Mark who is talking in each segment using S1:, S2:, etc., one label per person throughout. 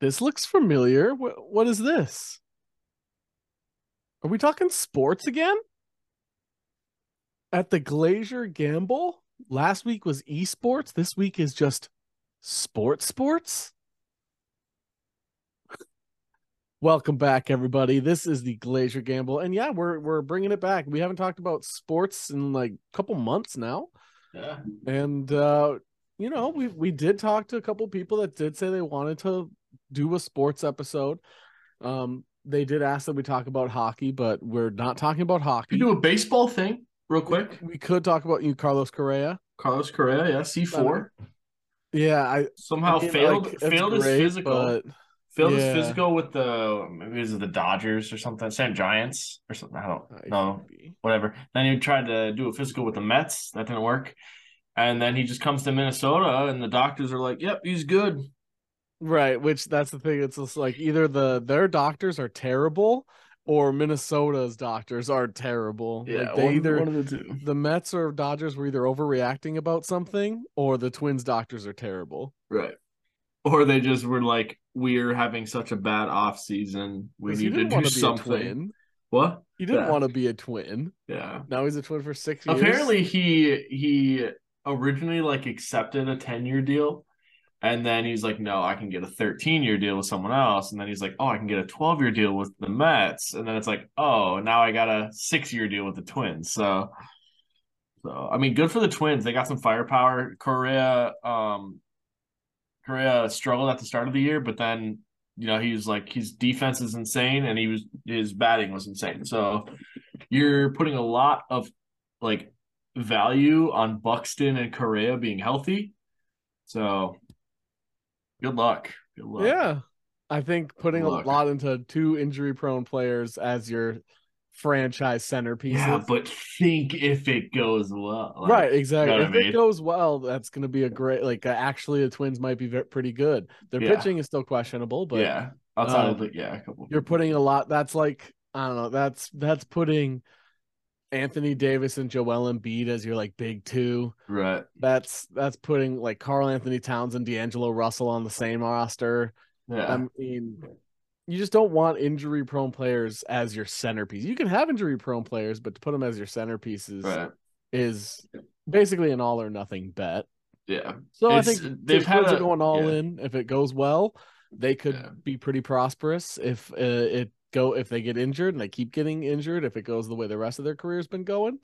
S1: This looks familiar. What, what is this? Are we talking sports again? At the Glacier Gamble? Last week was esports. This week is just sports sports. Welcome back, everybody. This is the Glacier Gamble, and yeah, we're we're bringing it back. We haven't talked about sports in like a couple months now,
S2: Yeah.
S1: and uh, you know, we we did talk to a couple people that did say they wanted to do a sports episode. Um, they did ask that we talk about hockey, but we're not talking about hockey.
S2: you do a baseball thing real quick?
S1: We could talk about you, Carlos Correa.
S2: Carlos Correa, yeah, C four
S1: Yeah, I
S2: somehow
S1: I mean,
S2: failed
S1: like,
S2: failed his
S1: great,
S2: physical.
S1: but
S2: failed
S1: yeah.
S2: his physical with the maybe it was the Dodgers or something, San Giants or something. I don't know. Whatever. Then he tried to do a physical with the Mets. That didn't work. And then he just comes to Minnesota and the doctors are like, Yep, he's good.
S1: Right, which that's the thing. It's just like either the their doctors are terrible or Minnesota's doctors are terrible. like they
S2: one,
S1: either
S2: one of the two.
S1: the Mets or Dodgers were either overreacting about something or the Twins doctors are terrible.
S2: Right. Or they just were like, We're having such a bad off season. We need to do
S1: wanna be a
S2: something. What?
S1: He didn't
S2: Yeah.
S1: want to be a twin.
S2: Yeah.
S1: Now he's a twin for six years.
S2: Apparently he he originally like accepted a 10 year deal and then he's like no I can get a 13 year deal with someone else. And then he's like oh I can get a 12 year deal with the Mets. And then it's like oh now I got a 6 year deal with the Twins. So so I mean good for the Twins. They got some firepower. Correa um struggled at the start of the year but then you know he was like his defense is insane and he was his batting was insane. So you're putting a lot of like value on Buxton and Correa being healthy. So good luck. Good luck.
S1: Yeah. I think putting a lot into two injury prone players as your franchise centerpiece.
S2: Yeah, but think if it goes well. Like,
S1: right, exactly.
S2: know
S1: If
S2: I
S1: it goes well, that's going to be a great. Like, uh, actually, the Twins might be ve- pretty good. Their
S2: Yeah.
S1: pitching is still questionable, but
S2: yeah. Outside
S1: um,
S2: of the yeah, a couple.
S1: you're putting a lot. That's like I don't know. That's that's putting Anthony Davis and Joel Embiid as your like big two.
S2: right.
S1: That's that's putting like Karl-Anthony Towns and D'Angelo Russell on the same roster.
S2: Yeah.
S1: I mean, you just don't want injury prone players as your centerpiece. You can have injury prone players, but to put them as your centerpieces
S2: right.
S1: is basically an all or nothing bet.
S2: Yeah.
S1: So I think
S2: they've had
S1: are going all
S2: yeah.
S1: in. If it goes well, they could
S2: Yeah.
S1: be pretty prosperous. If uh, it go if they get injured and they keep getting injured, if it goes the way the rest of their career's been going,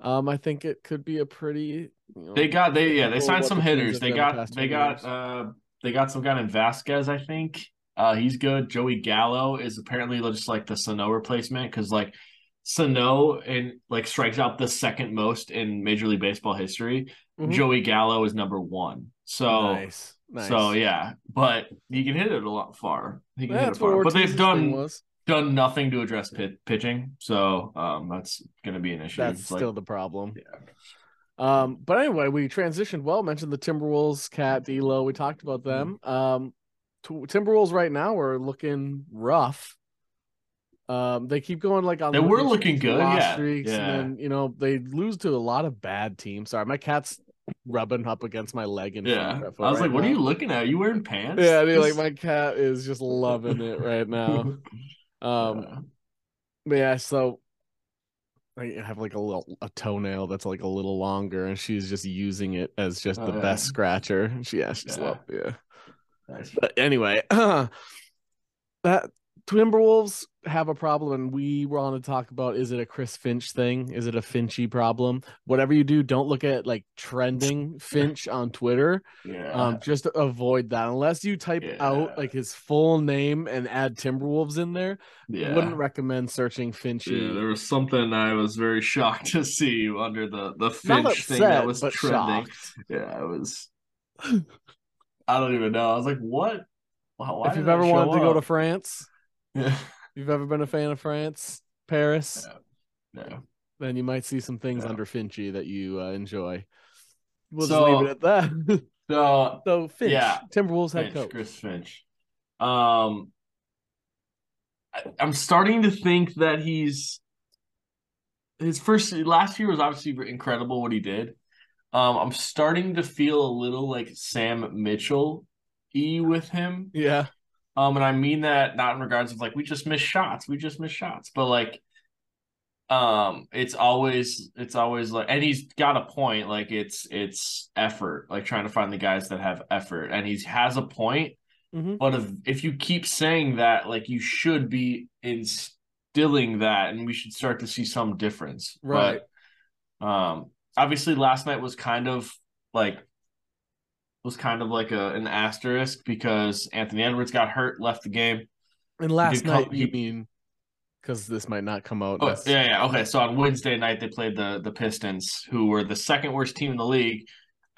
S1: um, I think it could be a pretty. You know,
S2: They got they yeah, they signed some
S1: the
S2: hitters. They
S1: been the
S2: got they got
S1: years.
S2: uh they got some guy named Vázquez, I think. Uh he's good. Joey Gallo is apparently just like the Sano replacement because like Sano and like strikes out the second most in Major League Baseball history.
S1: Mhm.
S2: Joey Gallo is number one. So
S1: nice, nice.
S2: so yeah, but he can hit it a lot far. He can hit it far. But they've done. Done nothing to address pit, pitching. So um that's gonna be an issue.
S1: That's
S2: It's like-
S1: still the problem.
S2: yeah.
S1: Um, but anyway, we transitioned well. Mentioned the Timberwolves, KAT, D'Lo. We talked about them. Um, t- Timberwolves right now are looking rough. Um, they keep going like on.
S2: They were looking good, yeah,
S1: streaks,
S2: yeah.
S1: and then you know they lose to a lot of bad teams. Sorry, my cat's rubbing up against my leg and
S2: Yeah. I was
S1: right
S2: like, what are you looking at? Are you wearing pants?
S1: Yeah, dude, like my cat is just loving it right now. Um,
S2: Yeah.
S1: but yeah, so I have like a little a toenail that's like a little longer, and she's just using it as just
S2: Oh,
S1: the
S2: yeah.
S1: best scratcher. And she yeah, she's
S2: Yeah.
S1: love yeah.
S2: Nice.
S1: But anyway, uh, that Timberwolves have a problem, and we want to talk about is it a Chris Finch thing? Is it a Finchy problem? Whatever you do, don't look at like trending Finch on Twitter.
S2: Yeah.
S1: Um, just avoid that unless you type out like his full name and add Timberwolves in there.
S2: yeah.
S1: Wouldn't recommend searching Finchy.
S2: yeah, there was something I was very shocked to see under the the Finch thing that was trending.
S1: shocked.
S2: Yeah, I was. I don't even know. I was like, what? Wow,
S1: if you've ever wanted
S2: show
S1: to go to? France,
S2: yeah.
S1: If you've ever been a fan of France, Paris,
S2: Yeah.
S1: then you might see some things
S2: Yeah.
S1: under Finchy that you uh, enjoy. We'll
S2: So-
S1: just leave it at that.
S2: So
S1: so Finch,
S2: Yeah.
S1: Timberwolves head
S2: Finch,
S1: coach.
S2: Chris Finch. Um, I, I'm starting to think that he's his first last year was obviously incredible what he did. Um, I'm starting to feel a little like Sam Mitchell e with him.
S1: Yeah,
S2: Um, and I mean that not in regards of like we just miss shots, we just miss shots, but like um it's always it's always like and he's got a point like it's it's effort like trying to find the guys that have effort and he has a point
S1: Mhm.
S2: but if if you keep saying that like you should be instilling that and we should start to see some difference
S1: Right.
S2: but um obviously last night was kind of like was kind of like a an asterisk because Anthony Edwards got hurt left the game
S1: And last
S2: come-
S1: night, you
S2: he-
S1: mean because this might not come out.
S2: Oh, yeah, yeah. Okay. So on Wednesday night they played the the Pistons, who were the second worst team in the league.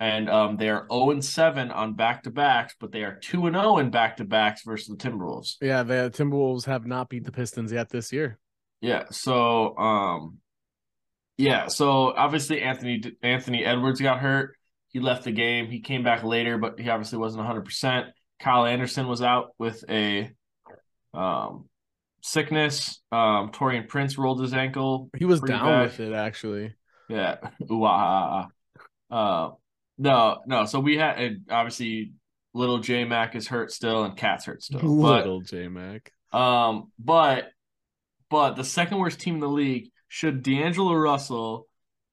S2: And um, they are 0 and 7 on back to backs, but they are 2 and 0 in back to backs versus the Timberwolves.
S1: Yeah, the Timberwolves have not beat the Pistons yet this year.
S2: Yeah. So um yeah, so obviously Anthony Anthony Edwards got hurt. He left the game. He came back later, but he obviously wasn't 100%. Kyle Anderson was out with a um sickness. Um Taurean Prince rolled his ankle.
S1: He was down
S2: bad.
S1: with it actually.
S2: Yeah. Ooh, ah, ah, ah. Uh, no, no. So we had obviously little J Mac is hurt still and KAT's hurt still.
S1: Little J Mac.
S2: um, but but the second worst team in the league should D'Angelo Russell,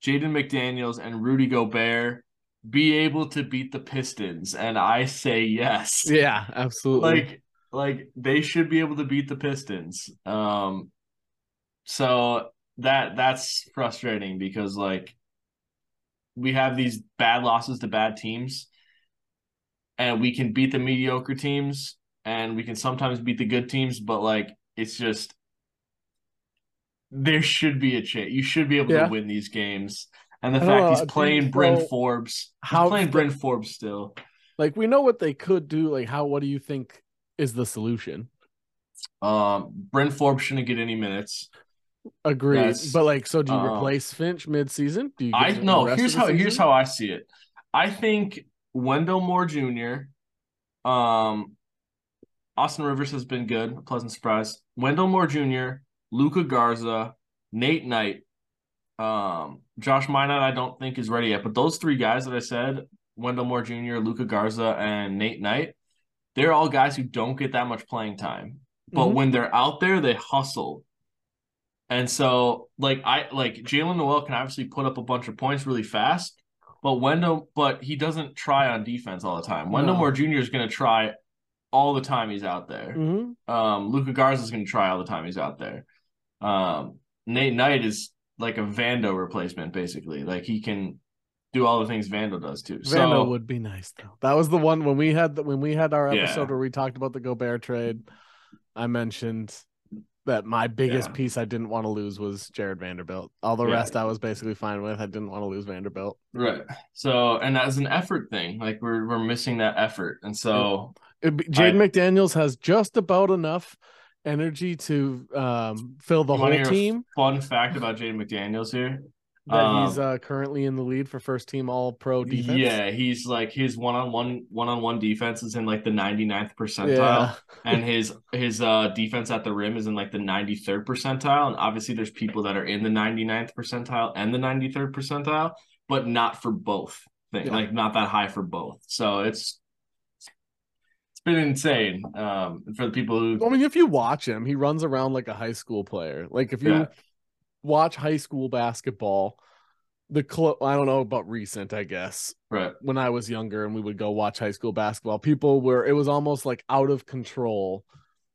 S2: Jaden McDaniels, and Rudy Gobert be able to beat the Pistons? And I say yes.
S1: Yeah, absolutely.
S2: Like like they should be able to beat the Pistons. Um so that that's frustrating because like we have these bad losses to bad teams and we can beat the mediocre teams and we can sometimes beat the good teams but like it's just there should be a chance you should be able
S1: Yeah.
S2: to win these games and the fact
S1: know,
S2: he's playing Bryn
S1: so-
S2: Forbes
S1: How-
S2: playing Bryn Forbes still
S1: like we know what they could do. Like, how? What do you think is the solution?
S2: um Bryn Forbes shouldn't get any minutes
S1: Agreed. But like, so do you
S2: Um,
S1: replace Finch mid-season? Do you?
S2: I no. Here's how here's how I see it. I think Wendell Moore Jr. Um, Austin Rivers has been good, a pleasant surprise. Wendell Moore Jr., Luka Garza, Nate Knight, um, Josh Minott. I don't think is ready yet, but those three guys that I said, Wendell Moore Jr., Luka Garza, and Nate Knight, they're all guys who don't get that much playing time, but
S1: Mhm.
S2: when they're out there, they hustle. And so, like I like Jaylen Nowell can obviously put up a bunch of points really fast, but Wendell, but he doesn't try on defense all the time. Wendell
S1: No.
S2: Moore Jr. is going to try all the time he's out there.
S1: Mhm.
S2: Um, Luka Garza is going to try all the time he's out there. Um, Nate Knight is like a Vando replacement, basically. Like he can do all the things Vando does too.
S1: Vando
S2: so
S1: would be nice though. That was the one when we had the, when we had our
S2: Yeah.
S1: episode where we talked about the Gobert trade. I mentioned that my biggest
S2: Yeah.
S1: piece I didn't want to lose was Jared Vanderbilt. All the
S2: Yeah.
S1: rest I was basically fine with. I didn't want to lose Vanderbilt.
S2: right. So and that's an effort thing. Like we're we're missing that effort, and so
S1: It'd Jaden McDaniels has just about enough energy to um, fill the whole team.
S2: fun fact about Jaden McDaniels here.
S1: That he's
S2: Um,
S1: uh, currently in the lead for first team All Pro defense.
S2: Yeah, he's like his one on one one on one defense is in like the 99th percentile.
S1: Yeah.
S2: and his his uh defense at the rim is in like the 93rd percentile and obviously there's people that are in the 99th percentile and the 93rd percentile but not for both things
S1: Yeah.
S2: like not that high for both so it's it's been insane um for the people who
S1: I mean, if you watch him, he runs around like a high school player. Like if you
S2: Yeah.
S1: watch high school basketball, the clo- I don't know about recent, I guess.
S2: right
S1: When I was younger and we would go watch high school basketball, people were it was almost like out of control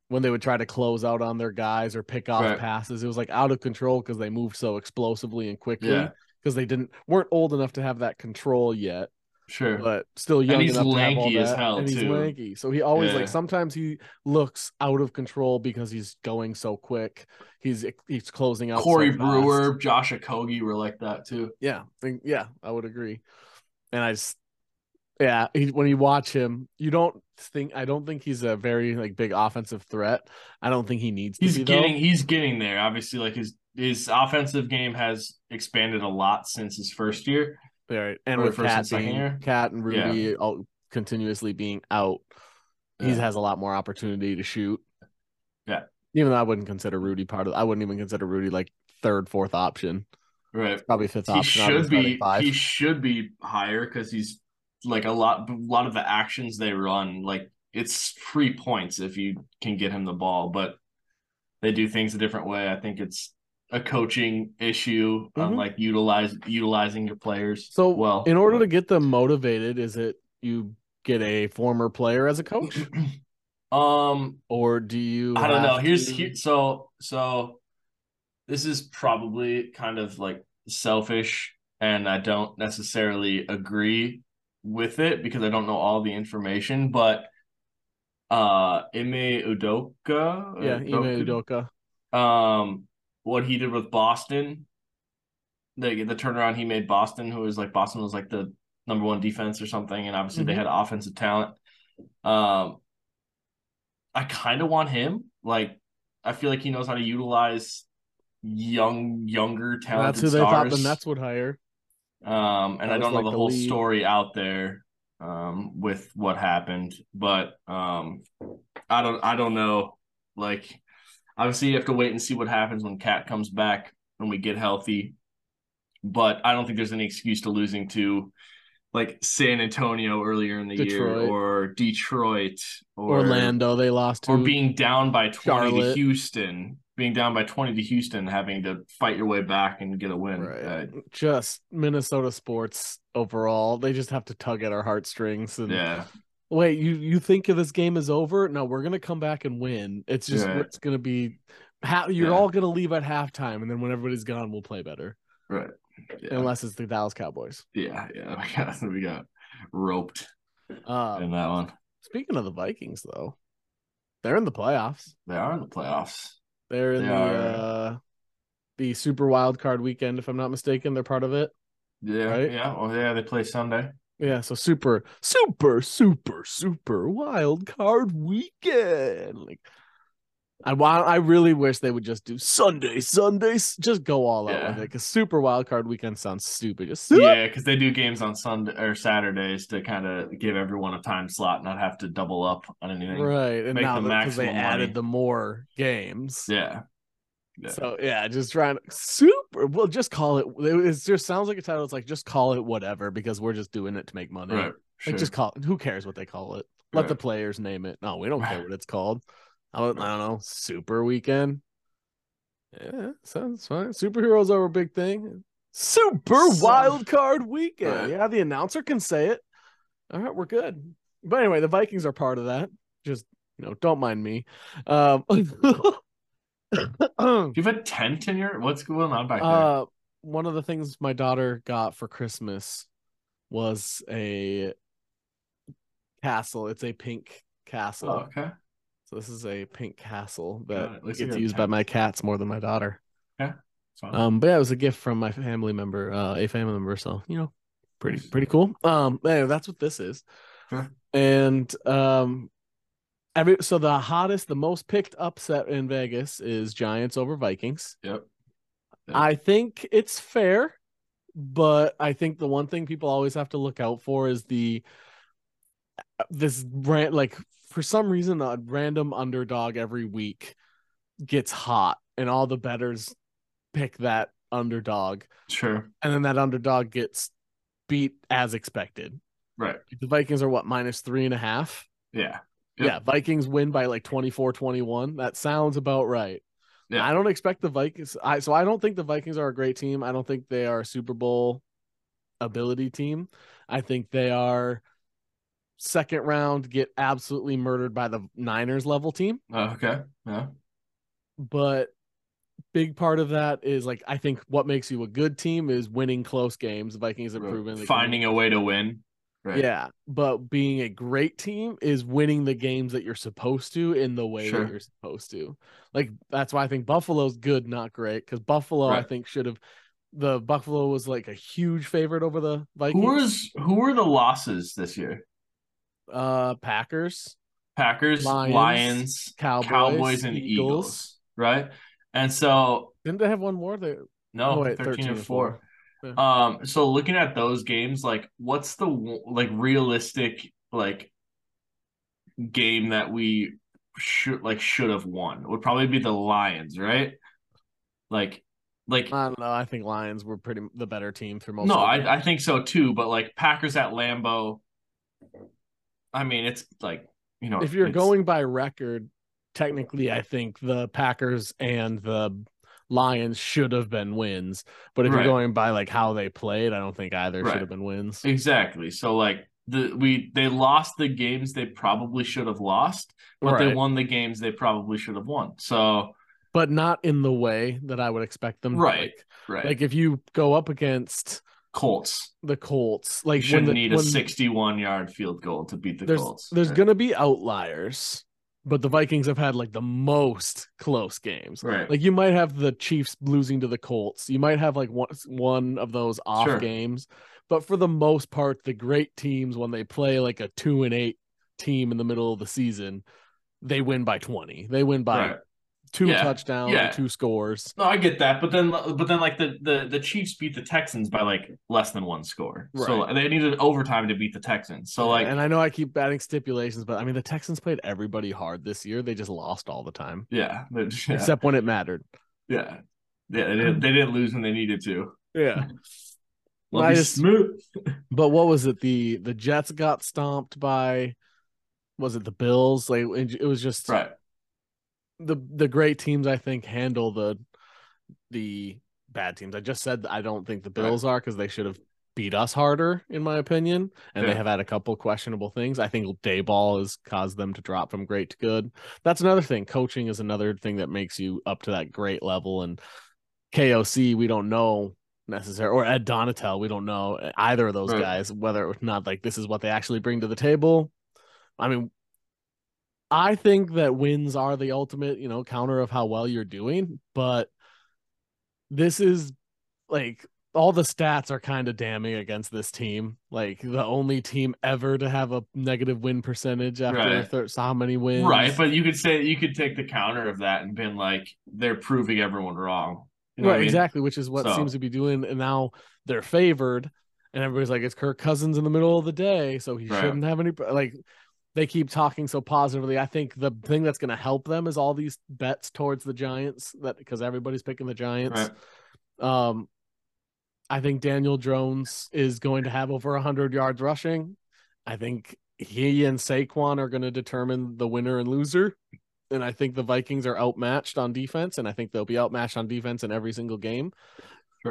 S1: when they would try to close out on their guys or pick off
S2: Right.
S1: passes. It was like out of control because they moved so explosively and quickly
S2: Yeah.
S1: because they didn't weren't old enough to have that control yet
S2: sure
S1: but still young
S2: he's
S1: enough to have all
S2: lanky as
S1: that,
S2: hell,
S1: and he's
S2: too.
S1: lanky. So he always
S2: Yeah.
S1: like sometimes he looks out of control because he's going so quick. He's he's closing out. so
S2: Corey
S1: fast.
S2: Brewer Josh Okogie were like that too
S1: Yeah, think, yeah, I would agree. And I just yeah, he, when you watch him, you don't think I don't think he's a very like big offensive threat. I don't think he needs to
S2: he's
S1: be
S2: getting
S1: though.
S2: he's getting there obviously like his his offensive game has expanded a lot since his first year
S1: Right. And with
S2: first and KAT
S1: being? KAT and
S2: Yeah.
S1: All continuously being out, he
S2: Yeah.
S1: has a lot more opportunity to shoot.
S2: Yeah.
S1: Even though I wouldn't consider Rudy part of I wouldn't even consider Rudy like third, fourth option.
S2: right
S1: Probably fifth
S2: he
S1: option. out
S2: should be
S1: starting five.
S2: he should be higher because he's like a lot a lot of the actions they run like it's free points if you can get him the ball, but they do things a different way. I think it's a coaching issue on
S1: Mhm.
S2: like utilize utilizing your players.
S1: So,
S2: well,
S1: in order to get them motivated, is it you get a former player as a coach,
S2: um,
S1: or do you?
S2: I don't know. Here's
S1: to-
S2: here, so so this is probably kind of like selfish, and I don't necessarily agree with it because I don't know all the information, but uh Ime Udoka,
S1: yeah, Ime Udoka.
S2: um what he did with Boston, the the turnaround he made Boston, who was like Boston was like the number one defense or something, and obviously they
S1: Mhm.
S2: had offensive talent. Um, I kind of want him. Like, I feel like he knows how to utilize young, younger, talented
S1: That's who they thought the Nets would hire.
S2: Um, and
S1: That
S2: I don't know
S1: like
S2: the
S1: the
S2: whole story out there um with what happened, but um I don't I don't know. Like obviously you have to wait and see what happens when KAT comes back when we get healthy. But I don't think there's any excuse to losing to like San Antonio earlier in the year or Detroit or
S1: Orlando, they lost to.
S2: or being down by 20 to Houston, being down by 20 to Houston, having to fight your way back and get a win.
S1: Right.
S2: Uh,
S1: just Minnesota sports overall. They just have to tug at our heartstrings. And
S2: yeah.
S1: Wait, you you think this game is over? No, we're gonna come back and win. It's just
S2: Right.
S1: it's gonna be. Ha- you're
S2: Yeah.
S1: all gonna leave at halftime, and then when everybody's gone, we'll play better.
S2: Right. Yeah.
S1: Unless it's the Dallas Cowboys.
S2: yeah. Yeah. We got, we got roped
S1: Uh,
S2: in that one.
S1: speaking of the Vikings, though, they're in the playoffs.
S2: They are in the playoffs.
S1: They're in
S2: They
S1: the
S2: are.
S1: uh, the Super Wild Card Weekend, if I'm not mistaken. They're part of it.
S2: Yeah.
S1: Right?
S2: Yeah. Well, yeah. They play Sunday.
S1: Yeah, so super, super, super, super wild card weekend. Like, I want, I really wish they would just do Sunday, Sundays, just go all out
S2: Yeah.
S1: with it. Because super wild card weekend sounds stupid. Just super.
S2: Yeah, because they do games on Sunday or Saturdays to kind of give everyone a time slot, not have to double up on anything.
S1: right. And
S2: Make
S1: now
S2: the
S1: because they
S2: maximum
S1: added the more games,
S2: Yeah. Yeah.
S1: so yeah, just trying super. Well, just call it. It just sounds like a title. It's like just call it whatever because we're just doing it to make money.
S2: right. Sure.
S1: Like just call. Who cares what they call it? Let the players name it. No, we don't care what it's called. I don't, I don't know. Super weekend. Yeah, sounds fine. Superheroes are a big thing. Super
S2: So-
S1: wild card weekend.
S2: Right.
S1: Yeah, the announcer can say it. All right, we're good. But anyway, the Vikings are part of that. Just you know, don't mind me. Um,
S2: Do you have a tent in your? What's going on back there?
S1: uh, one of the things my daughter got for Christmas was a castle. It's a pink castle.
S2: oh, okay.
S1: So this is a pink castle that
S2: like
S1: gets used by my cats more than my daughter.
S2: Fine.
S1: Um, but yeah, it was a gift from my family member, uh, a family member. So you know, pretty pretty cool. Um, anyway, that's what this is.
S2: Sure.
S1: And um, every so the hottest, the most picked upset in Vegas is Giants over Vikings.
S2: yep. Yeah.
S1: I think it's fair, but I think the one thing people always have to look out for is the this brand like for some reason a random underdog every week gets hot and all the betters pick that underdog
S2: Sure.
S1: and then that underdog gets beat as expected.
S2: Right.
S1: The Vikings are what minus three and a half.
S2: Yeah. Yep.
S1: Yeah, Vikings win by like 24 21. That sounds about right.
S2: Yeah.
S1: I don't expect the Vikings. I so I don't think the Vikings are a great team. I don't think they are a Super Bowl ability team. I think they are second round get absolutely murdered by the Niners level team.
S2: Oh, okay. Yeah.
S1: But big part of that is like I think what makes you a good team is winning close games. The Vikings have proven
S2: Finding a way to win. Right.
S1: Yeah, but being a great team is winning the games that you're supposed to in the way
S2: Sure.
S1: that you're supposed to. Like that's why I think Buffalo's good, not great. Because Buffalo, I think, should have. The Buffalo was like a huge favorite over the Vikings.
S2: Who was who were the losses this year?
S1: uh Packers,
S2: Packers,
S1: Lions,
S2: Lions,
S1: Cowboys,
S2: Cowboys, and
S1: Eagles.
S2: Eagles. Right. And so
S1: Didn't they have one more? They
S2: no,
S1: Oh, wait,
S2: 13, and
S1: and
S2: 4.
S1: Yeah.
S2: Um, so looking at those games, like what's the like realistic like game that we should like should have won? It would probably be the Lions, right? Like like
S1: I don't know. I think Lions were pretty the better team through most.
S2: no,
S1: of the
S2: I, I think so too, but like Packers at Lambeau, I mean it's like you know,
S1: if you're going by record, technically, I think the Packers and the Lions should have been wins. But if
S2: Right.
S1: you're going by like how they played, I don't think either
S2: Right.
S1: should have been wins.
S2: exactly. So like the we they lost the games they probably should have lost, but they won the games they probably should have won. So
S1: But not in the way that I would expect them.
S2: Right.
S1: Like,
S2: right,
S1: like if you go up against
S2: Colts.
S1: the Colts, like when
S2: shouldn't
S1: the,
S2: need a
S1: when
S2: 61 yard field goal to beat the
S1: there's
S2: Colts.
S1: there's
S2: right.
S1: gonna be outliers, but the Vikings have had like the most close games.
S2: right.
S1: Like you might have the Chiefs losing to the Colts. You might have like one one of those off
S2: Sure.
S1: games, but for the most part, the great teams when they play like a two and eight team in the middle of the season, they win by twenty. They win by
S2: right.
S1: Two
S2: Yeah.
S1: touchdowns
S2: Yeah.
S1: two scores.
S2: No, I get that, but then but then like the the the Chiefs beat the Texans by like less than one score. So they needed overtime to beat the Texans. So like
S1: and I know I keep adding stipulations, but I mean the Texans played everybody hard this year. They just lost all the time,
S2: yeah, yeah,
S1: except when it mattered.
S2: yeah. Yeah, they didn't, they didn't lose when they needed to.
S1: Yeah. I just-
S2: smooth.
S1: But what was it? The the Jets got stomped by was it the Bills? Like it it was just
S2: Right.
S1: The the great teams I think handle the the bad teams. I just said I don't think the
S2: Right.
S1: Bills are because they should have beat us harder, in my opinion. And
S2: Yeah.
S1: they have had a couple questionable things. I think Daboll has caused them to drop from great to good. That's another thing. Coaching is another thing that makes you up to that great level. And KOC, we don't know necessarily, or Ed Donatell, we don't know eh, either of those
S2: Right.
S1: guys, whether or not like this is what they actually bring to the table. I mean, I think that wins are the ultimate, you know, counter of how well you're doing, but this is like all the stats are kind of damning against this team. Like the only team ever to have a negative win percentage after
S2: Right.
S1: thir- so how many wins?
S2: Right, but you could say you could take the counter of that and been like they're proving everyone wrong. You know
S1: right,
S2: I mean?
S1: exactly, which is what
S2: So-
S1: seems to be doing. And now they're favored, and everybody's like, it's Kirk Cousins in the middle of the day, so he
S2: Right.
S1: shouldn't have any. Like, they keep talking so positively. I think the thing that's going to help them is all these bets towards the Giants that because everybody's picking the Giants.
S2: Right.
S1: Um, I think Daniel Jones is going to have over hundred yards rushing. I think he and Saquon are going to determine the winner and loser. And I think the Vikings are outmatched on defense, and I think they'll be outmatched on defense in every single game.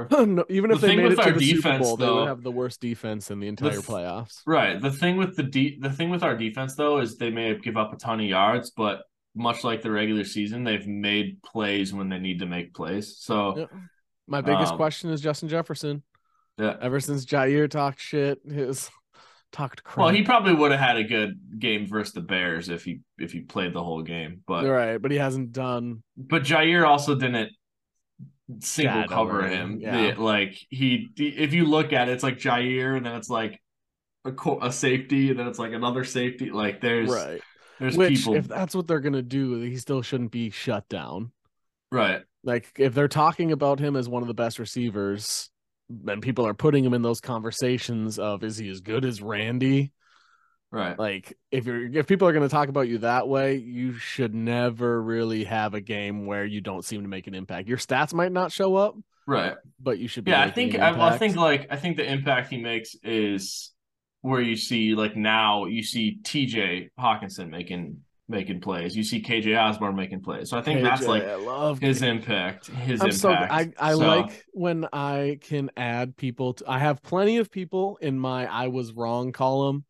S2: Sure.
S1: No, even if they made it to the Super
S2: defense,
S1: Bowl, they would have the worst defense in the entire
S2: th-
S1: playoffs.
S2: Right. The thing with the de- the thing with our defense though is they may give up a ton of yards, but much like the regular season, they've made plays when they need to make plays. So
S1: Yep. My biggest
S2: Um,
S1: question is Justin Jefferson.
S2: yeah.
S1: Ever since Jaire talked shit, his talked crap.
S2: Well, he probably would have had a good game versus the Bears if he if he played the whole game. But
S1: right, but he hasn't done
S2: but Jaire also didn't single
S1: Shadow
S2: cover him.
S1: yeah.
S2: The- like he, if you look at it, it's like Jaire, and then it's like a, co- a safety, and then it's like another safety. Like there's
S1: right.
S2: there's
S1: Which,
S2: people
S1: if that's what they're gonna do, he still shouldn't be shut down.
S2: right.
S1: Like if they're talking about him as one of the best receivers, and people are putting him in those conversations of is he as good as Randy?
S2: Right.
S1: Like if you're if people are gonna talk about you that way, you should never really have a game where you don't seem to make an impact. Your stats might not show up,
S2: Right.
S1: but you should be.
S2: Yeah, I think I, I think like I think the impact he makes is where you see like now you see TJ Hockenson making making plays. You see KJ Osborn making plays. So I think that's like
S1: I love
S2: his
S1: KJ.
S2: impact. His
S1: I'm so
S2: impact.
S1: I I
S2: So,
S1: like when I can add people. To, I have plenty of people in my I was wrong column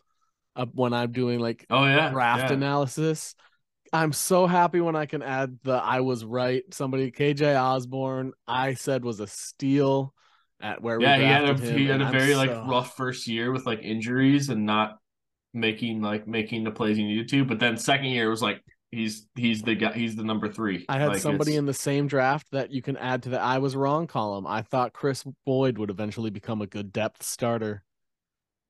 S1: uh, when I'm doing like
S2: Oh yeah.
S1: draft
S2: yeah.
S1: analysis. I'm so happy when I can add the I was right. Somebody KJ Osborn I said was a steal at where
S2: Yeah,
S1: we
S2: he had a
S1: him,
S2: he had a very like rough first year with like injuries and not making like making the plays he needed to. But then second year was like he's he's the guy he's the number three.
S1: I had
S2: Like,
S1: somebody
S2: it's-
S1: in the same draft that you can add to the I was wrong column. I thought Kris Boyd would eventually become a good depth starter.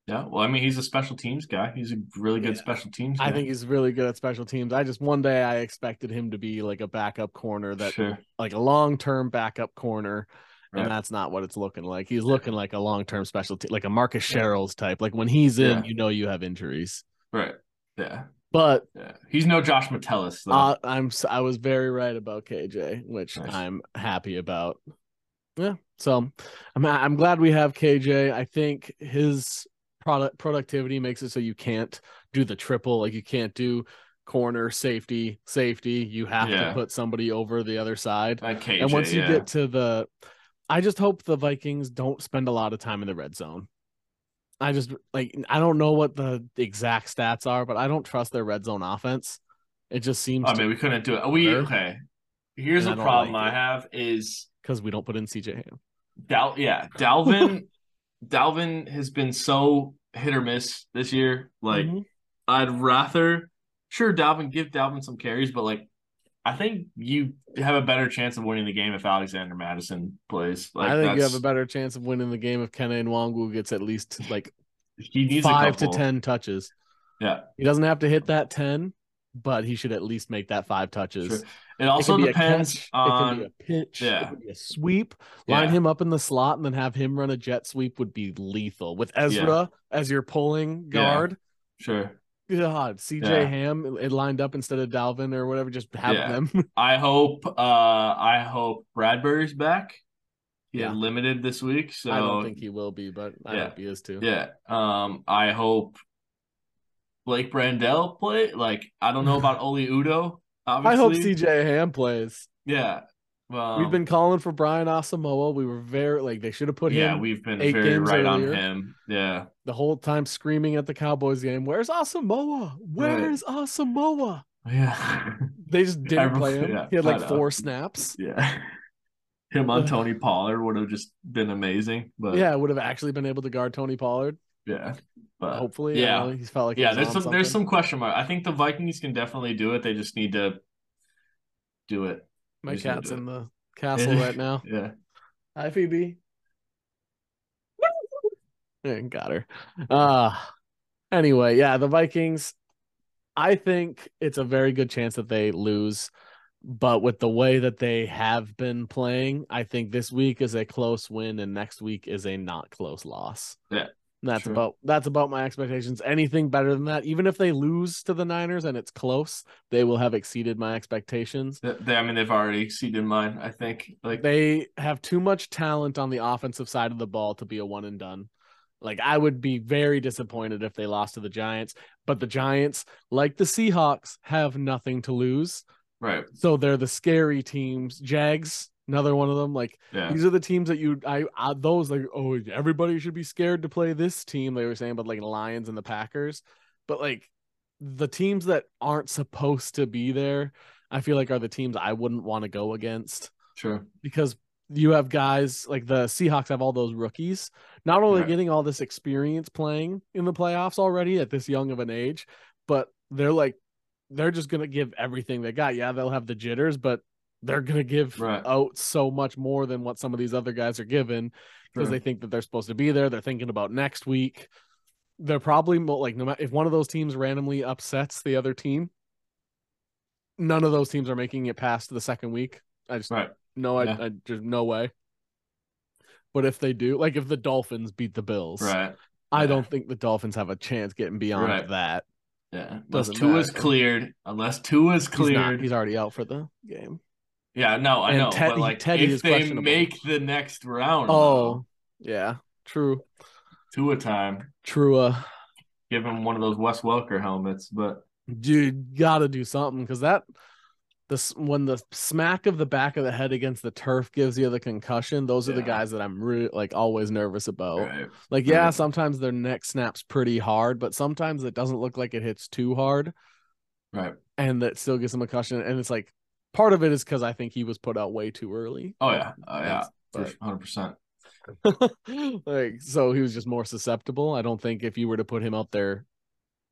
S2: Yeah, well, I mean, he's a special teams guy. He's a really good
S1: Yeah.
S2: special teams. Guy.
S1: I think he's really good at special teams. I just one day I expected him to be like a backup corner that
S2: sure.
S1: like a long term backup corner.
S2: Right.
S1: And that's not what it's looking like. He's looking like a long term special team, like a Marcus Sherels type. Like when he's in,
S2: Yeah.
S1: you know you have injuries.
S2: Right. Yeah.
S1: But
S2: Yeah. He's no Josh Metellus though.
S1: uh, I'm I was very right about KJ, which
S2: Nice.
S1: I'm happy about. Yeah, so I'm I'm glad we have KJ. I think his product productivity makes it so you can't do the triple, like you can't do corner, safety, safety. You have
S2: Yeah.
S1: to put somebody over the other side.
S2: Like KJ,
S1: and once you
S2: yeah.
S1: get to the I just hope the Vikings don't spend a lot of time in the red zone. I just like I don't know what the exact stats are, but I don't trust their red zone offense. It just seems oh,
S2: I mean, we couldn't do it. We okay. Here's
S1: And I
S2: a problem
S1: like
S2: I have is
S1: because we don't put in CJ Ham.
S2: Dal. Yeah, Dalvin. Dalvin has been so hit or miss this year. Like
S1: Mhm.
S2: I'd rather sure Dalvin give Dalvin some carries, but like I think you have a better chance of winning the game if Alexander Mattison plays. Like
S1: I think you have a better chance of winning the game if Kene Nwangwu gets at least like
S2: he needs
S1: five to ten touches.
S2: Yeah,
S1: He doesn't have to hit that ten, but he should at least make that five touches.
S2: Sure. It also
S1: it
S2: depends
S1: catch,
S2: on
S1: it could be a pitch,
S2: yeah.
S1: it could be a sweep. Line
S2: Yeah.
S1: him up in the slot and then have him run a jet sweep would be lethal. With Ezra as your pulling
S2: Yeah.
S1: guard,
S2: sure.
S1: God, CJ
S2: Yeah.
S1: Ham it lined up instead of Dalvin or whatever. Just have
S2: Yeah.
S1: them.
S2: I hope uh I hope Bradbury's back. He
S1: Yeah.
S2: limited this week, so
S1: I don't think he will be, but I
S2: Yeah.
S1: hope he is too.
S2: Yeah. Um, I hope Blake Brandel play. Like, I don't know about Oli Udoh. Obviously.
S1: I hope CJ Ham plays.
S2: Yeah. Um,
S1: We've been calling for Brian Asamoah. We were very like they should have put
S2: yeah,
S1: him Yeah,
S2: we've been very right
S1: earlier.
S2: on him. Yeah.
S1: the whole time screaming at the Cowboys game. Where's Asamoah? Where's Asamoah?
S2: Yeah.
S1: They just didn't
S2: Everyone-
S1: play him.
S2: yeah,
S1: he had like four snaps.
S2: yeah. Him on Tony Pollard would have just been amazing. But
S1: yeah, would have actually been able to guard Tony Pollard.
S2: Yeah. But
S1: Hopefully,
S2: yeah.
S1: yeah, he's felt like
S2: yeah, there's some
S1: something.
S2: there's some question mark. I think the Vikings can definitely do it. They just need to do it.
S1: My
S2: just
S1: cat's
S2: do it.
S1: in the castle right now.
S2: Yeah.
S1: Hi, Phoebe. Got her. Uh anyway, yeah, the Vikings. I think it's a very good chance that they lose, but with the way that they have been playing, I think this week is a close win and next week is a not close loss.
S2: Yeah,
S1: And that's about that's about my expectations. Anything better than that, even if they lose to the Niners and it's close, they will have exceeded my expectations.
S2: They, they- I mean, they've already exceeded mine. I think. Like,
S1: they have too much talent on the offensive side of the ball to be a one and done. Like I would be very disappointed if they lost to the Giants, but the Giants, like the Seahawks, have nothing to lose.
S2: right?
S1: So they're the scary teams. Jags, another one of them. Like
S2: Yeah.
S1: these are the teams that you I, I those like oh everybody should be scared to play this team. They were saying about like Lions and the Packers, but like the teams that aren't supposed to be there, I feel like are the teams I wouldn't want to go against
S2: Sure.
S1: because you have guys like the Seahawks have all those rookies, not only getting all this experience playing in the playoffs already at this young of an age, but they're like they're just gonna give everything they got. Yeah, they'll have the jitters, but they're gonna give
S2: Right.
S1: out so much more than what some of these other guys are given because
S2: Sure.
S1: they think that they're supposed to be there. They're thinking about next week. They're probably like no matter if one of those teams randomly upsets the other team, none of those teams are making it past the second week. I just
S2: Right.
S1: no, I,
S2: Yeah.
S1: I just no way. But if they do, like if the Dolphins beat the Bills,
S2: Right.
S1: I
S2: Yeah.
S1: don't think the Dolphins have a chance getting beyond
S2: Right.
S1: that.
S2: Yeah. Unless Tua is
S1: matter.
S2: cleared. Unless Tua is
S1: He's not.
S2: cleared.
S1: He's already out for the game.
S2: Yeah. No, I
S1: and
S2: know.
S1: Ted-
S2: but like,
S1: Teddy
S2: if
S1: is
S2: they make the next round,
S1: Oh, yeah, true,
S2: two a time,
S1: true. Uh,
S2: give him one of those Wes Welker helmets. But
S1: dude, gotta do something because that this when the smack of the back of the head against the turf gives you the concussion. Those are the guys that I'm really like always nervous about.
S2: right.
S1: Like, yeah,
S2: Right.
S1: sometimes their neck snaps pretty hard, but sometimes it doesn't look like it hits too hard.
S2: Right.
S1: and that still gives him a concussion. And it's like part of it is because I think he was put out way too early.
S2: Oh yeah. Oh yeah. Hundred percent.
S1: like so he was just more susceptible. I don't think if you were to put him out there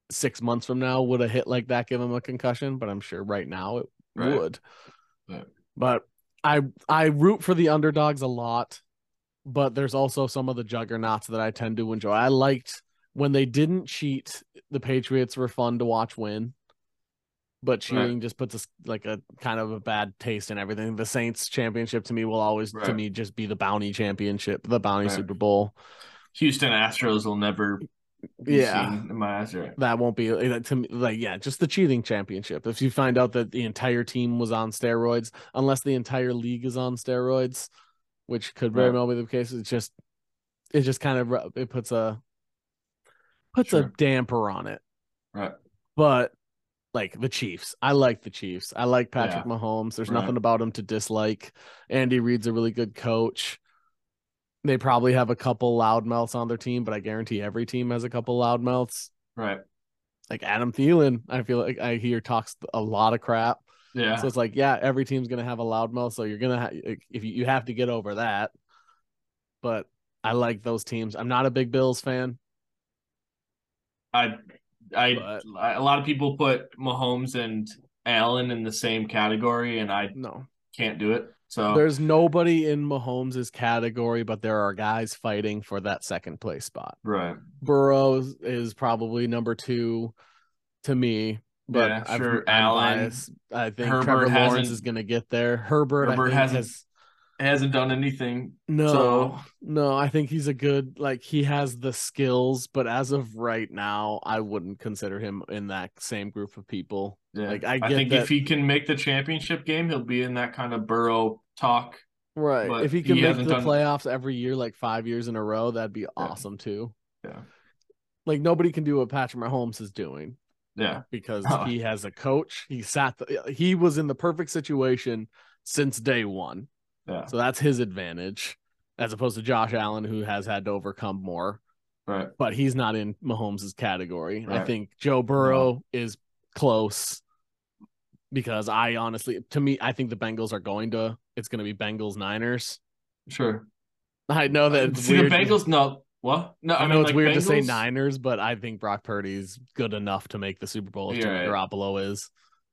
S1: six months from now would a hit like that give him a concussion, but I'm sure right now it
S2: Right.
S1: would.
S2: Right.
S1: But I I root for the underdogs a lot, but there's also some of the juggernauts that I tend to enjoy. I liked when they didn't cheat, the Patriots were fun to watch win. But cheating just puts us like a kind of a bad taste in everything. The Saints championship to me will always to me just be the bounty championship, the bounty
S2: Right.
S1: Super Bowl.
S2: Houston Astros will never. Be
S1: Yeah.
S2: Seen in my eyes. Right.
S1: That won't be uh, to me like yeah, just the cheating championship. If you find out that the entire team was on steroids, unless the entire league is on steroids, which could very
S2: Right.
S1: well be the case, it's just it just kind of it puts a puts a damper on it.
S2: Right.
S1: But like the Chiefs. I like the Chiefs. I like Patrick Mahomes. There's
S2: Right.
S1: nothing about him to dislike. Andy Reid's a really good coach. They probably have a couple loudmouths on their team, but I guarantee every team has a couple loudmouths.
S2: Right.
S1: Like Adam Thielen, I feel like I hear talks a lot of crap.
S2: Yeah.
S1: So it's like, yeah, every team's gonna have a loudmouth, so you're gonna ha- if you, you have to get over that. But I like those teams. I'm not a big Bills fan.
S2: I, I,
S1: But-
S2: a lot of people put Mahomes and Allen in the same category, and I
S1: No,
S2: can't do it. So
S1: there's nobody in Mahomes' category, but there are guys fighting for that second place spot.
S2: right.
S1: Burrow is, probably number two to me. But
S2: Yeah, sure. Allen.
S1: biased. I think
S2: Herbert
S1: Trevor Lawrence is going to get there. Herbert,
S2: Herbert
S1: I
S2: hasn't-
S1: has
S2: Hasn't done anything.
S1: no,
S2: So-
S1: no. I think he's a good like he has the skills, but as of right now, I wouldn't consider him in that same group of people.
S2: Yeah.
S1: Like, I
S2: I, think
S1: that-
S2: if he can make the championship game, he'll be in that kind of Burrow talk.
S1: Right.
S2: But
S1: if he can
S2: he
S1: make the
S2: done-
S1: playoffs every year, like five years in a row, that'd be awesome too.
S2: Yeah.
S1: Like nobody can do what Patrick Mahomes is doing.
S2: Yeah.
S1: because
S2: Oh.
S1: he has a coach. He sat. The, he was in the perfect situation since day one,
S2: Yeah.
S1: so that's his advantage, as opposed to Josh Allen, who has had to overcome more.
S2: Right.
S1: But he's not in Mahomes' category. I think Joe Burrow is close because I honestly, to me, I think the Bengals are going to. It's going to be Bengals Niners.
S2: Sure.
S1: I know that
S2: See the Bengals. No. What? No.
S1: I,
S2: I,
S1: know
S2: mean,
S1: it's
S2: like,
S1: weird to say Niners, but I think Brock Purdy's good enough to make the Super Bowl if Jimmy
S2: right.
S1: Garoppolo is.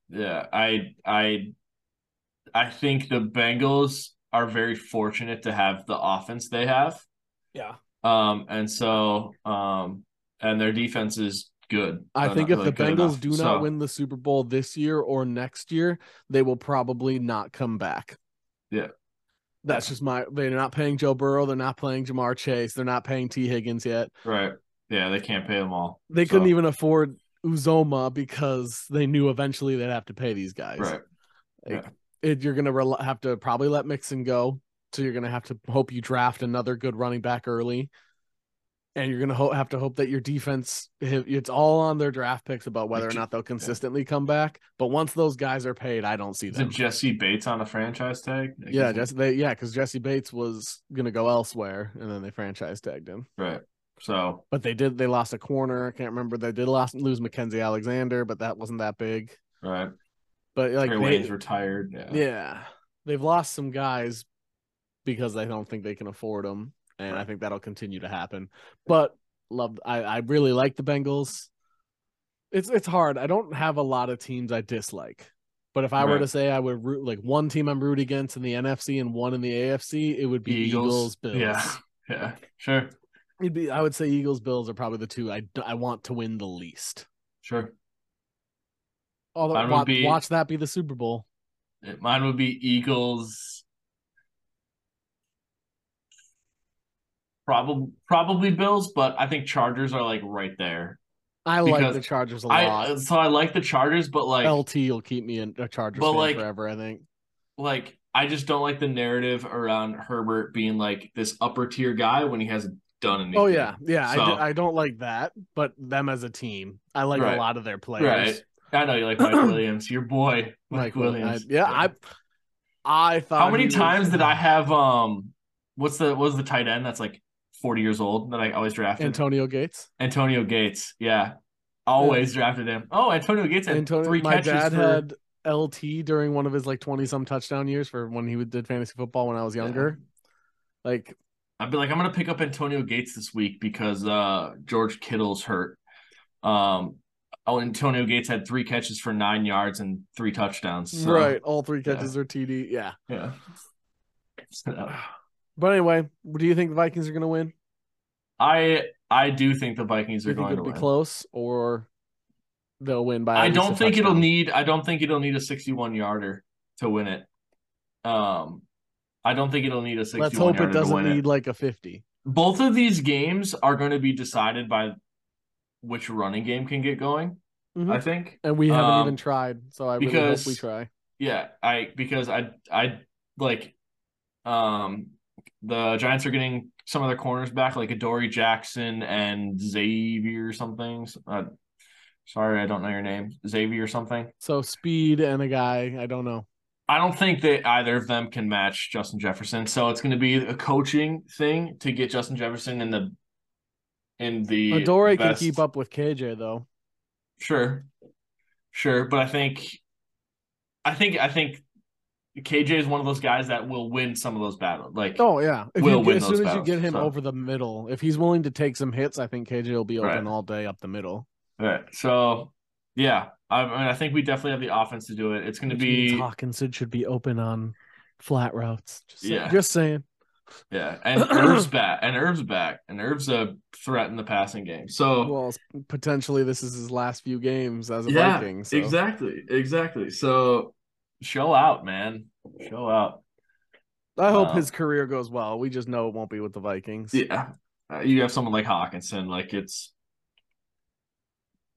S2: Yeah, I I I think the Bengals are very fortunate to have the offense they have.
S1: Yeah.
S2: Um and so um and their defense is good.
S1: I
S2: Uh,
S1: think if the
S2: really good
S1: Bengals
S2: enough.
S1: do not
S2: So,
S1: win the Super Bowl this year or next year, they will probably not come back.
S2: Yeah.
S1: That's just my they're not paying Joe Burrow, they're not paying Ja'Marr Chase, they're not paying Tee Higgins yet.
S2: right. Yeah, they can't pay them all.
S1: They couldn't even afford Uzomah because they knew eventually they'd have to pay these guys.
S2: right.
S1: Like, it, you're gonna rel- have to probably let Mixon go, so you're gonna have to hope you draft another good running back early, and you're gonna ho- have to hope that your defense. It's all on their draft picks about whether or not they'll consistently come back. But once those guys are paid, I don't see
S2: Is
S1: them.
S2: it Jessie Bates on a franchise tag? Like,
S1: yeah, Jesse. They, yeah, because Jessie Bates was gonna go elsewhere, and then they franchise tagged him.
S2: Right. So
S1: But they did. They lost a corner. I can't remember. They did lost lose Mackensie Alexander, but that wasn't that big.
S2: right.
S1: But like
S2: Trae
S1: they-
S2: Wayne's retired. Yeah.
S1: Yeah, they've lost some guys because they don't think they can afford them, and I think that'll continue to happen. But love, I I really like the Bengals. It's it's hard. I don't have a lot of teams I dislike, but if I were to say I would root like one team I'm rooting against in the NFC and one in the AFC, it would be Eagles, Bills.
S2: Yeah. Yeah. Sure.
S1: It'd be I would say Eagles Bills are probably the two I I want to win the least.
S2: Sure.
S1: Although
S2: Mine would
S1: watch,
S2: be-
S1: watch that be the Super Bowl.
S2: Mine would be Eagles. Probably probably Bills, but I think Chargers are like right there.
S1: I like the Chargers a lot.
S2: so I like the Chargers, but like
S1: LT will keep me in a Chargers fan
S2: like-
S1: forever. I think.
S2: like I just don't like the narrative around Herbert being like this upper tier guy when he hasn't done anything.
S1: Oh yeah, yeah. I,
S2: So-
S1: do, I don't like that, but them as a team, I like
S2: Right.
S1: a lot of their players.
S2: Right. I know you like Mike Williams, your boy, Mike,
S1: Mike Williams. I, yeah, I I thought.
S2: How many
S1: he was-
S2: times did I have um what's the what's the tight end that's like 40 years old that I always drafted?
S1: Antonio Gates?
S2: Antonio Gates. Yeah. Always drafted him. Oh, Antonio Gates had
S1: Antonio.
S2: three
S1: My
S2: catches
S1: dad
S2: for
S1: had LT during one of his like twenty some touchdown years for when he did fantasy football when I was younger. Like
S2: I'd be like, I'm gonna pick up Antonio Gates this week because uh George Kittle's hurt. Um Antonio Gates had three catches for nine yards and three touchdowns. So,
S1: right, all three catches are TD. Yeah.
S2: Yeah. So,
S1: But anyway, do you think the Vikings are going to win?
S2: I I do think the Vikings are going to
S1: be
S2: win.
S1: close or they'll win by?
S2: I don't think it'll need I don't think it'll need a 61 yarder to win it. Um I don't think it'll need a 61
S1: Let's hope it doesn't need
S2: it.
S1: like a fifty.
S2: Both of these games are going to be decided by which running game can get going,
S1: Mhm.
S2: I think.
S1: And we haven't
S2: Um,
S1: even tried, so I really hope
S2: because-
S1: we try.
S2: Yeah, I because I I like um the Giants are getting some of their corners back like Adoree Jackson and Xavier or something. Uh, Sorry, I don't know your name. Xavier or something.
S1: So speed and a guy, I don't know.
S2: I don't think that either of them can match Justin Jefferson. So it's going to be a coaching thing to get Justin Jefferson in the in the
S1: Adoree' can keep up with KJ though.
S2: Sure, sure, but I think, I think, I think KJ is one of those guys that will win some of those battles. Like,
S1: Oh yeah. If
S2: Will
S1: you,
S2: win
S1: as soon as you get him
S2: so.
S1: over the middle, if he's willing to take some hits, I think KJ will be open
S2: Right.
S1: all day up the middle.
S2: right. So, yeah, I, mean, I think we definitely have the offense to do it. It's going to be,
S1: Hockenson should be open on flat routes. Just,
S2: Yeah.
S1: just saying.
S2: Yeah, and Irv's back, and Irv's back, and Irv's a threat in the passing game. So,
S1: Well, potentially this is his last few games as a
S2: yeah,
S1: Viking. So.
S2: exactly, exactly. So, show out, man, show out.
S1: I hope
S2: Um,
S1: his career goes well. We just know it won't be with the Vikings.
S2: Yeah, uh, you have someone like Hockenson, like it's.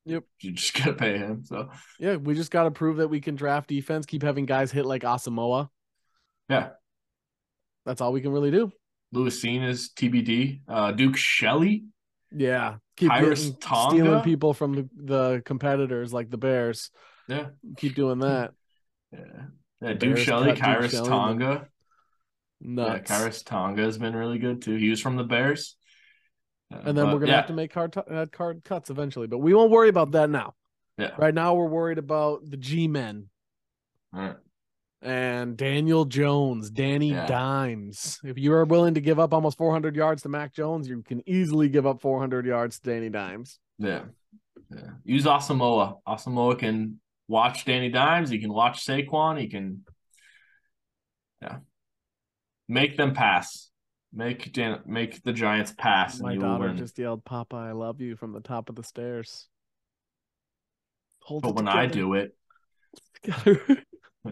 S1: Yep.
S2: You just gotta pay him. So
S1: Yeah, we just got to prove that we can draft defense, keep having guys hit like Asamoah.
S2: yeah,
S1: That's all we can really do.
S2: Lewis Cine is TBD. Uh, Duke Shelley.
S1: Yeah. Keep getting,
S2: Tonga?
S1: stealing people from the, the competitors like the Bears.
S2: Yeah,
S1: Keep doing that.
S2: yeah, yeah. Duke
S1: Bears
S2: Shelley,
S1: cut Duke
S2: Tonga. Yeah,
S1: Nuts.
S2: Khyiris Tonga has been really good too. He was from the Bears. Uh,
S1: and then
S2: but
S1: we're gonna
S2: yeah,
S1: have to make card, uh, card cuts eventually, but we won't worry about that now.
S2: Yeah.
S1: Right now, we're worried about the G men
S2: All right.
S1: And Daniel Jones, Danny
S2: Yeah.
S1: Dimes. If you are willing to give up almost 400 yards to Mac Jones, you can easily give up 400 yards to Danny Dimes.
S2: Yeah. Yeah. Use Asamoah. Asamoah can watch Danny Dimes. He can watch Saquon. He can, yeah, make them pass. Make Dan, make the Giants pass,
S1: My daughter just yelled, "Papa, I love you" from the top of the stairs. Hold
S2: but
S1: it
S2: when I do it,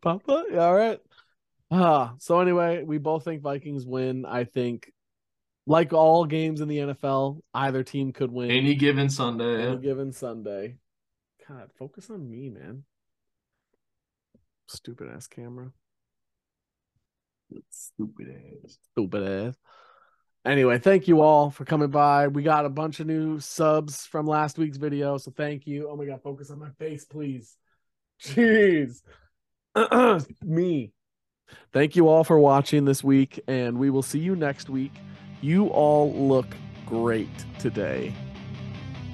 S1: Papa, you all right? Ah, so anyway, we both think Vikings win. I think, like all games in the NFL, either team could win
S2: any given Sunday,
S1: any
S2: yeah.
S1: given Sunday. God, focus on me, man. Stupid ass camera.
S2: stupid ass.
S1: Stupid ass. Anyway, thank you all for coming by. We got a bunch of new subs from last week's video, so thank you. Oh my god, focus on my face, please. Jeez. Me. Thank you all for watching this week, and we will see you next week. You all look great today.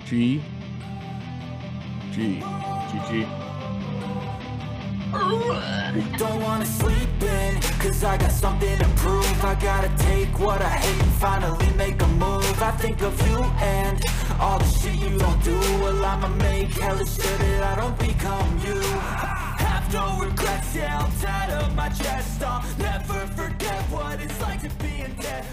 S1: G. G.
S2: G.
S3: Don't wanna sleep in, Cause I got something to prove. I gotta take what I hate and finally make a move. I think of you and all the shit you don't do. Well I'ma make hella sure that I don't become you. Have no regrets, yeah, I'll tie up my chest. I'll never forget what it's like to be in debt.